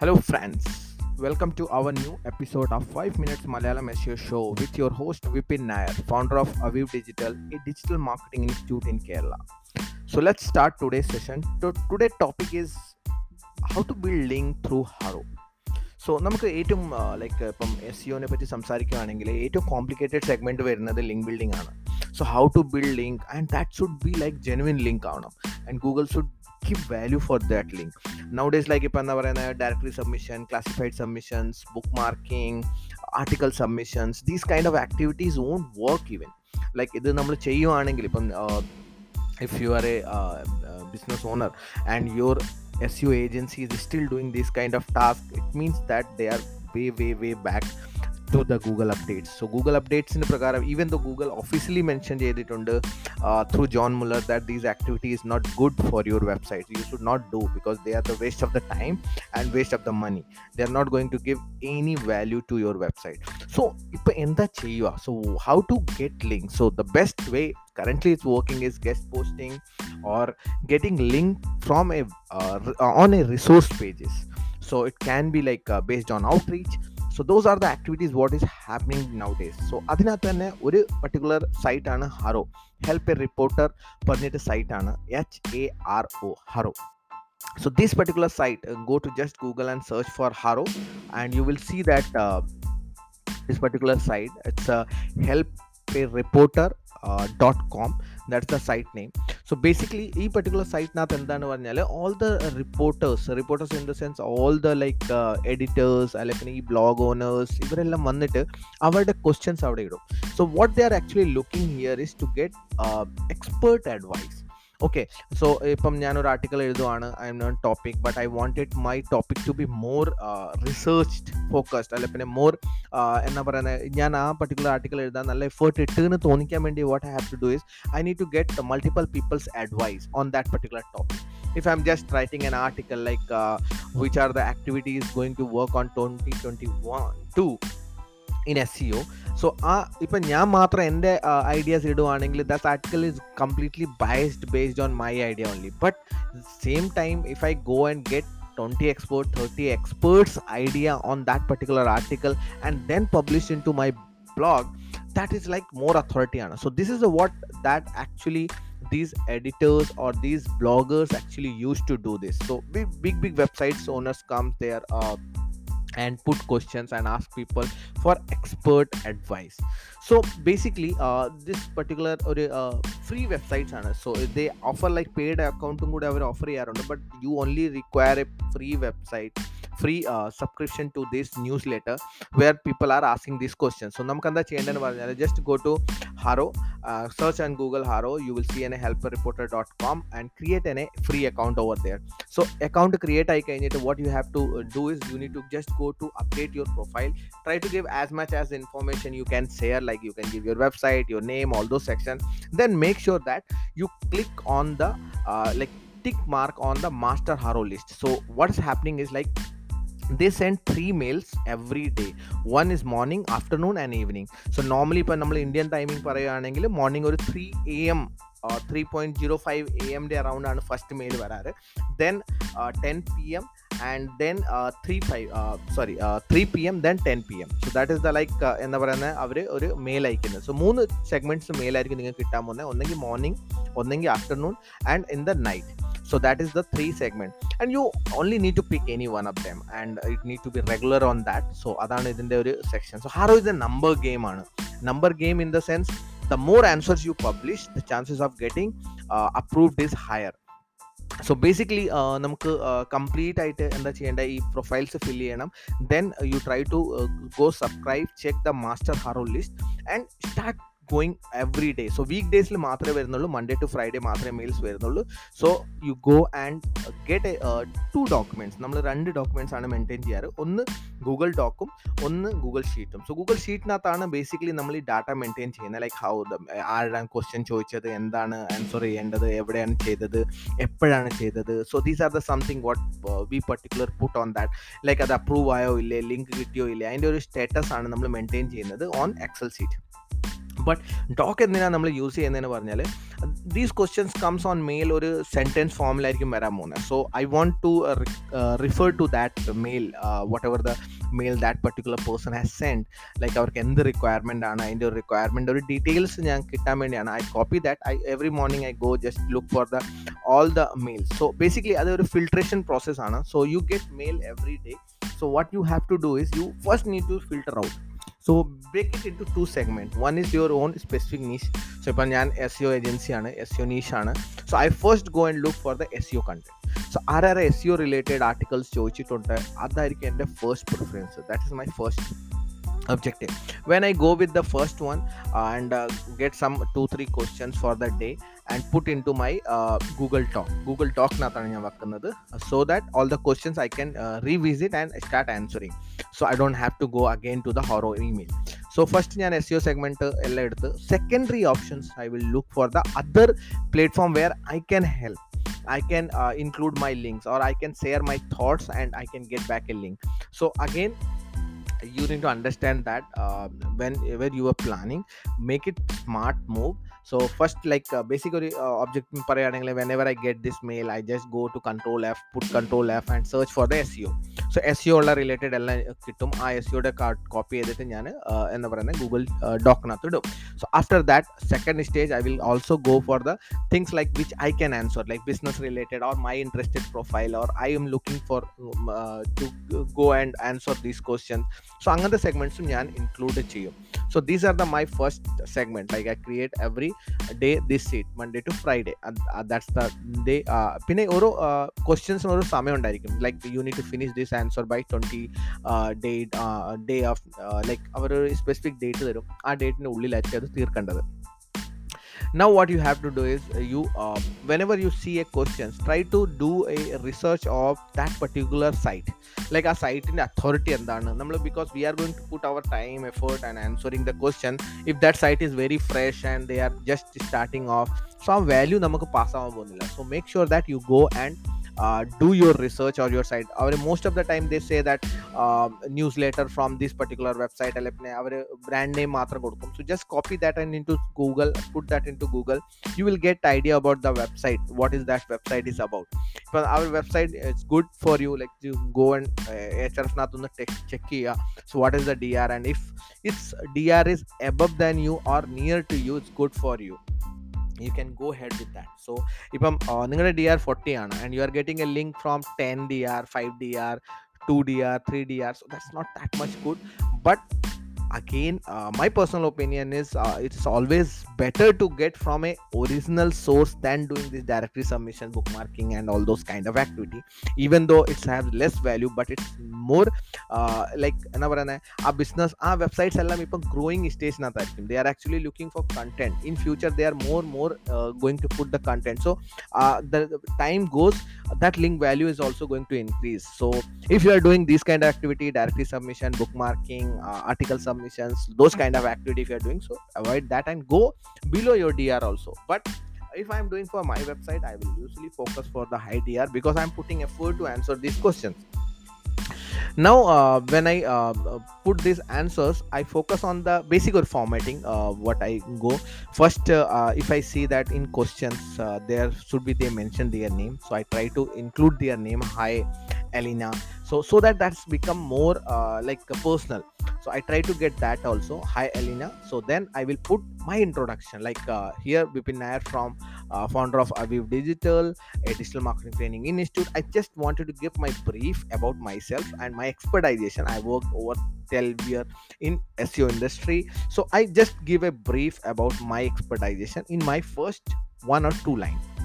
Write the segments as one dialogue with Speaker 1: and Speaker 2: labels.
Speaker 1: Hello, friends. Welcome to our new episode of 5 Minutes Malayalam SEO Show with your host Vipin Nayar, founder of Aviv Digital, a digital marketing institute in Kerala. So, let's start today's session. So, today's topic is how to build link through Haro. So നമുക്ക് ഏറ്റവും like ഇപ്പം S സിഒനെ പറ്റി സംസാരിക്കുകയാണെങ്കിൽ ഏറ്റവും complicated segment വരുന്നത് link building ആണ് so how to build link and that should be like genuine link ആവണം and Google should keep value for that link nowadays like ഇപ്പം എന്താ പറയുന്നത് directory submission classified submissions bookmarking article submissions these kind of activities won't work even like ഇത് നമ്മൾ ചെയ്യുവാണെങ്കിൽ ഇപ്പം if you are a uh, uh, business owner and your SEO agency is still doing this kind of task, it means that they are way, way, way back to the Google updates. So Google updates in the Prakara, even though Google officially mentioned uh, through John Mueller that these activities is not good for your website. You should not do because they are the waste of the time and waste of the money. They are not going to give any value to your website. So so how to get links? So the best way currently it's working is guest posting or getting link from a uh, uh, on a resource pages. So it can be like uh, based on outreach so those are the activities what is happening nowadays so അതിനകത്ത് തന്നെ ഒരു particular site ആണ് ഹറോ help a reporter പറഞ്ഞിട്ട് site ആണ് H A R O ഹറോ so this particular site uh, go to just google and search for haro and you will see that uh, this particular site it's a help a reporter dot com that's the site name So basically ഈ particular സൈറ്റിനകത്ത് എന്താണ് പറഞ്ഞാൽ all the reporters reporters in the sense all the like editors അല്ലെങ്കിൽ ഈ blog owners ഇവരെല്ലാം വന്നിട്ട് അവരുടെ questions അവിടെ ഇടും. So what they are actually looking here is to get expert advice okay so ഇപ്പം ഞാനൊരു article എഴുതുവാണ്. I am on topic but I wanted my topic to be more researched focused അല്ലെ പിന്നെ more എന്നാ പറയുന്നത് ഞാൻ ആ പർട്ടിക്കുലർ ആർട്ടിക്കൽ എഴുതാൻ നല്ല എഫേർട്ട് ഇട്ട് എന്ന് തോന്നിക്കാൻ വേണ്ടി what I have to do is I need to get multiple peoples advice on that particular topic if i'm just writing an article like uh, which are the activities going to work on 2021 2 in seo so ആ ഇപ്പം ഞാൻ മാത്രം എൻ്റെ ideas ഇടുവാണെങ്കിൽ that article is completely biased based on my idea only but same time if I go and get 20 expert 30 experts idea on that particular article and then publish into my blog that is like more authority on so this is a what that actually these editors or these bloggers actually used to do this so big big big websites owners come there uh, and put questions and ask people for expert advice. So basically uh, this particular uh, free websites are so they offer like paid accounting would have an offer but you only require a free website free uh, subscription to this newsletter where people are asking these questions. So namakanda cheyandan varnara just go to haro uh, search on google haro you will see an helpareporter.com and create an, a free account over there. So account create icon what you have to uh, do is you need to just go to update your profile try to give as much as information you can share like you can give your website your name all those sections. Then make sure that you click on the uh, like tick mark on the master haro list. So what's happening is like they send three mails every day. One is morning afternoon and evening. So normally ഇപ്പം നമ്മൾ Indian timing പറയുകയാണെങ്കിൽ morning ഒരു three A M three point zero five A എമ്മിന്റെ around ആണ് first mail വരാറ്. Then ten P M and then three five sorry three P M then ten P M so that is the like എന്താ പറയുന്നത് അവർ ഒരു mail അയക്കുന്നത്. So മൂന്ന് segments mail ആയിരിക്കും നിങ്ങൾക്ക് കിട്ടാൻ പോകുന്നത്. ഒന്നെങ്കിൽ മോർണിംഗ് ഒന്നെങ്കിൽ afternoon and in the night so that is the three segment and you only need to pick any one of them and it need to be regular on that so അതാണ് ഇതിന്റെ ഒരു section so ഹാറോ is A number game ആണ് number game in the sense the more answers you publish the chances of getting uh, approved is higher so basically നമുക്ക് complete ആയിട്ട് എന്താ ചെയ്യേണ്ട ഈ profiles fill ചെയ്യണം then you try to go subscribe check the master ഹാറോ list and start going every day so week ഡേയ്സിൽ മാത്രമേ വരുന്നുള്ളൂ. Monday to Friday മാത്രമേ മെയിൽസ് വരുന്നുള്ളൂ. So you go and get to documents നമ്മൾ രണ്ട് ഡോക്യുമെന്റ്സ് ആണ് maintain ചെയ്യാറ്. ഒന്ന് ഗൂഗിൾ ഡോക്കും ഒന്ന് ഗൂഗിൾ ഷീറ്റും സോ ഗൂഗിൾ ഷീറ്റിനകത്താണ് ബേസിക്കലി നമ്മൾ ഈ ഡാറ്റ മെയിന്റെയിൻ ചെയ്യുന്നത്. ലൈക്ക് ഹൗ ആരാണ് ക്വസ്റ്റ്യൻ ചോദിച്ചത് എന്താണ് ആൻസർ ചെയ്യേണ്ടത് എവിടെയാണ് ചെയ്തത് എപ്പോഴാണ് ചെയ്തത്. So these are the something what we particular put on that like അത് അപ്രൂവ് ആയോ ഇല്ലേ ലിങ്ക് കിട്ടിയോ ഇല്ലേ അതിന്റെ ഒരു സ്റ്റാറ്റസ് ആണ് നമ്മൾ മെയിന്റെയിൻ ചെയ്യുന്നത് on excel sheet but doc എന്തിനാണ് നമ്മൾ യൂസ് ചെയ്യുന്നതെന്ന് പറഞ്ഞാൽ these questions comes on mail ഒരു സെന്റൻസ് ഫോമിലായിരിക്കും വരാൻ പോകുന്നത്. So I want to refer to that mail whatever the mail that particular person has send like അവർക്ക് എന്ത് റിക്വയർമെന്റ് ആണ് അതിന്റെ ഒരു റിക്വയർമെന്റ് ഒരു ഡീറ്റെയിൽസ് ഞാൻ കിട്ടാൻ വേണ്ടിയാണ്. I copy that I every morning I go just look for the all the mails so basically അതൊരു ഫിൽട്രേഷൻ പ്രോസസ്സാണ് so you get mail every day so what you have to do is you first need to filter out so break it into two segments. One is your own specific niche. So ഇപ്പം ഞാൻ SEO ഏജൻസിയാണ് SEO നീഷാണ് so I first go and look for the SEO content so ആരാരെ SEO related articles ചോദിച്ചിട്ടുണ്ട്? അതായിരിക്കും എന്റെ first preference that is my first objective. When i go with the first one and uh, get some two three questions for that day and put into my uh, google doc. Google doc uh, so that all the questions i can uh, revisit and start answering. So i don't have to go again to the HARO email. So first ഞാൻ S U segment എല്ലാം എടുത്ത് secondary options I will look for the other platform where I can help I can uh, include my links or I can share my thoughts and I can get back a link. So, again, you need to understand that um, uh, whenever you are planning make it smart move. So first like uh, basic uh, object whenever i get this mail i just go to control f put control f and search for the seo so SEO ഉള്ള related എല്ലാം കിട്ടും. ആ S സിയുടെ copy ചെയ്തിട്ട് ഞാൻ എന്ന് പറയുന്നത് Google ഡോക്കിനകത്ത് ഇടും. So after that second stage I will also go for the things like which I can answer like business related or my interested profile or I am looking for to go and answer these questions so അങ്ങനത്തെ സെഗ്മെന്റ്സും ഞാൻ include ചെയ്യും. So these are the my first segment like I create every day this sheet Monday to Friday that's the day പിന്നെ ഓരോ ക്വസ്റ്റ്യൻസിന് ഓരോ സമയം ഉണ്ടായിരിക്കും. Like you need to finish this answer by twenty date day of like അവർ ഒരു specific date തരും ആ ഡേറ്റിൻ്റെ ഉള്ളിലായിരിക്കും അത് തീർക്കേണ്ടത് now what you have to do is uh, you uh, whenever you see a questions try to do a research of that particular site like a site in authority എന്താണ് നമ്മൾ because we are going to put our time effort and answering the question if that site is very fresh and they are just starting off so ആ value നമുക്ക് pass ആവാൻ പോകുന്നില്ല so make sure that U go and uh, do your research or your site. Our most of the time they say that uh, newsletter from this particular website our brand name matra.com so just copy that and into google put that into google. You will get idea about the website what is that website is about. But our website is good for you like you go and uh, check so what is the dr and if its dr is above than you or near to you it's good for you. You can go ahead with that. So ഇപ്പം നിങ്ങളുടെ D R forty ആണ്. And you are getting a link from ten D R five D R two D R three D R so that's not that much good but again uh, my personal opinion is uh, it's always better to get from a original source than doing this directory submission bookmarking and all those kind of activity even though it has less value but it's more uh, like എന്താ പറയുന്നത് ആ business ആ websites എല്ലാം ഇപ്പം growing സ്റ്റേജിനകത്തായിരിക്കും they are actually looking for content in future they are more more going to put the content so the time goes that link value is also going to increase so if you are doing this kind of activity directory submission bookmarking uh, article those kind of activity if you are doing so avoid that and go below your dr also. But if i'm doing for my website i will usually focus for the high dr because i'm putting effort to answer these questions. Now uh, when i uh, put these answers i focus on the basic or formatting uh, what i go. First if i see that in questions there should be they mention their name. So i try to include their name hi elena so so that that's become more like personal. So i try to get that also. Hi elena so then i will put my introduction. Like uh, here vipin nayar from uh, founder of aviv digital a digital marketing training institute. I just wanted to give my brief about myself and my expertization. I worked over 12 years in seo industry. So i just give a brief about my expertization in my first one or two lines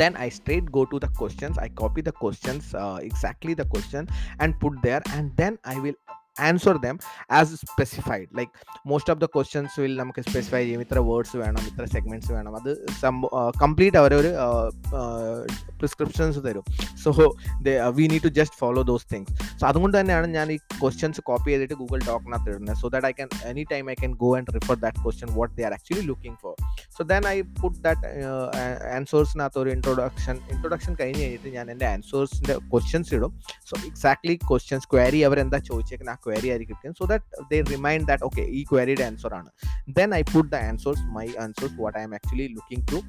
Speaker 1: then i straight go to the questions. I copy the questions uh, exactly the question and put there. And then i will answer them as specified like most of the questions will നമുക്ക് specify ചെയ്യും. ഇത്ര words വേണം ഇത്ര segments വേണം. അത് complete അവരൊരു prescriptions തരും. So we need to just follow those things so അതുകൊണ്ട് തന്നെയാണ് ഞാൻ ഈ ക്വസ്റ്റ്യൻസ് കോപ്പി ചെയ്തിട്ട് ഗൂഗിൾ ഡോക്കിനകത്ത് ഇടുന്നത്. So that I can any time I can go and refer that question what they are actually looking for so then I put that ആൻസേഴ്സിനകത്ത് ഒരു introduction introduction കഴിഞ്ഞ് കഴിഞ്ഞിട്ട് ഞാൻ എന്റെ ആൻസേഴ്സിന്റെ ക്വസ്റ്റ്യൻസ് ഇടും. സോ എക്സാക്ട്ലി ക്വസ്റ്റ്യൻസ് ക്വയറി അവരെന്താ ചോദിച്ചേക്കുന്നത് ആ ക്വയറി ആയിരിക്കും so that they remind that okay ഈ ക്വയറിയുടെ ആൻസർ ആണ് then I put the answers my answers what I'm actually looking to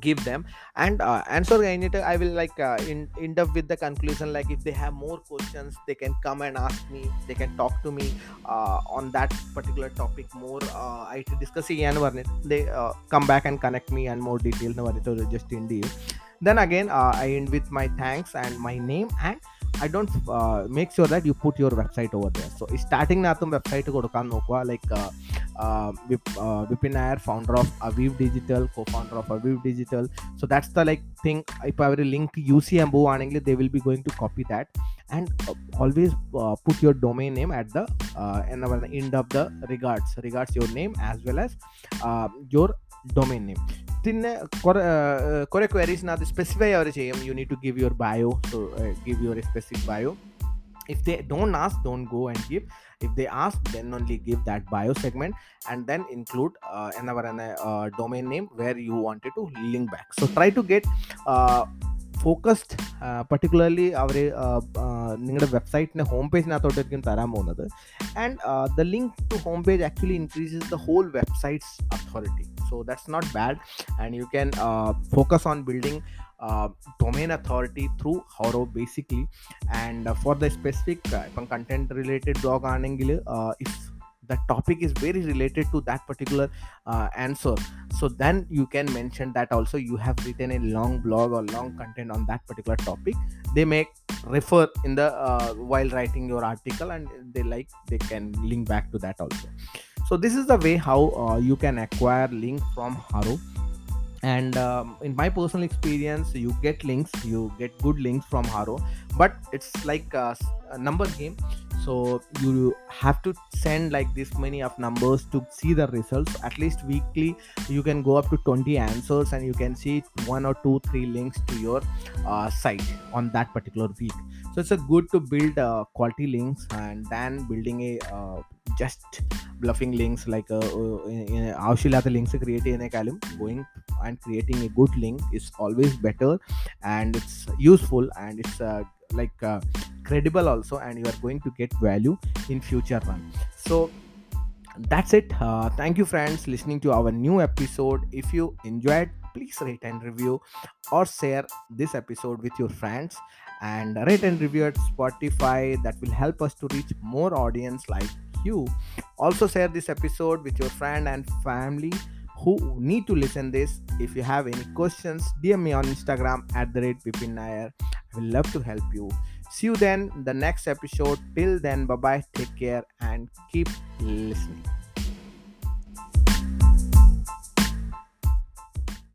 Speaker 1: give them and uh, answer കഴിഞ്ഞിട്ട് i will like uh, in, end up with the conclusion like if they have more questions they can come and ask me they can talk to me uh, on that particular topic more uh, ആയിട്ട് discuss ചെയ്യാന്ന് പറഞ്ഞിട്ട് they uh, come back and connect me and more detail എന്ന് പറഞ്ഞിട്ട് ഒരു just end ചെയ്യും then again uh, i end with my thanks and my name and I don't make sure that you put your website over there so സ്റ്റാർട്ടിങ്ങിനകത്തും website കൊടുക്കാൻ നോക്കുക like Vipin Nair founder of Aviv digital co founder of Aviv digital so that's the like thing ഇപ്പോൾ അവർ link use ചെയ്യാൻ പോവുകയാണെങ്കിൽ they will be going to copy that and always put your domain name at the എന്താ പറയുക end of the regards regards your name as well as your domain name പിന്നെ കുറെ കുറെ ക്വയറീസിനകത്ത് സ്പെസിഫൈ അവർ ചെയ്യും you need to give your bio so give your specific bio if they don't ask don't go and give if they ask then only give that bio segment and then include uh, another uh, domain name where you wanted to link back so try to get uh, focused particularly അവർ നിങ്ങളുടെ വെബ്സൈറ്റിൻ്റെ home പേജിനകത്തോട്ടായിരിക്കും തരാൻ പോകുന്നത് and the link to home page actually increases the whole websites authority so that's not bad. And you can uh, focus on building uh, domain authority through HARO basically. And uh, for the specific uh, content related blog ആണെങ്കിൽ uh, if the topic is very related to that particular uh, answer so then you can mention that also you have written a long blog or long content on that particular topic. They may refer in the uh, while writing your article and they like they can link back to that also so this is the way how uh, you can acquire link from haro. And um, in my personal experience you get links you get good links from haro. But it's like a, a number game. So you have to send like this many of numbers to see the results. At least weekly you can go up to 20 answers and you can see one or two three links to your uh, site on that particular week. So it's a good to build uh, quality links and then building a uh, just bluffing links like ആവശ്യമില്ലാത്ത links create ചെയ്യുന്നേക്കാളും going and creating A good link is always better and it's useful and it's like uh, credible also and you are going to get value in future run so that's it uh, thank you friends listening to our new episode if you enjoyed please rate and review or share this episode with your friends and rate and review at spotify that will help us to reach more audience like you also share this episode with your friend and family who need to listen this. If you have any questions dm me on instagram at the rate Vipin Nayar. i will love to help you. See you then the next episode. Till then bye bye take care and keep listening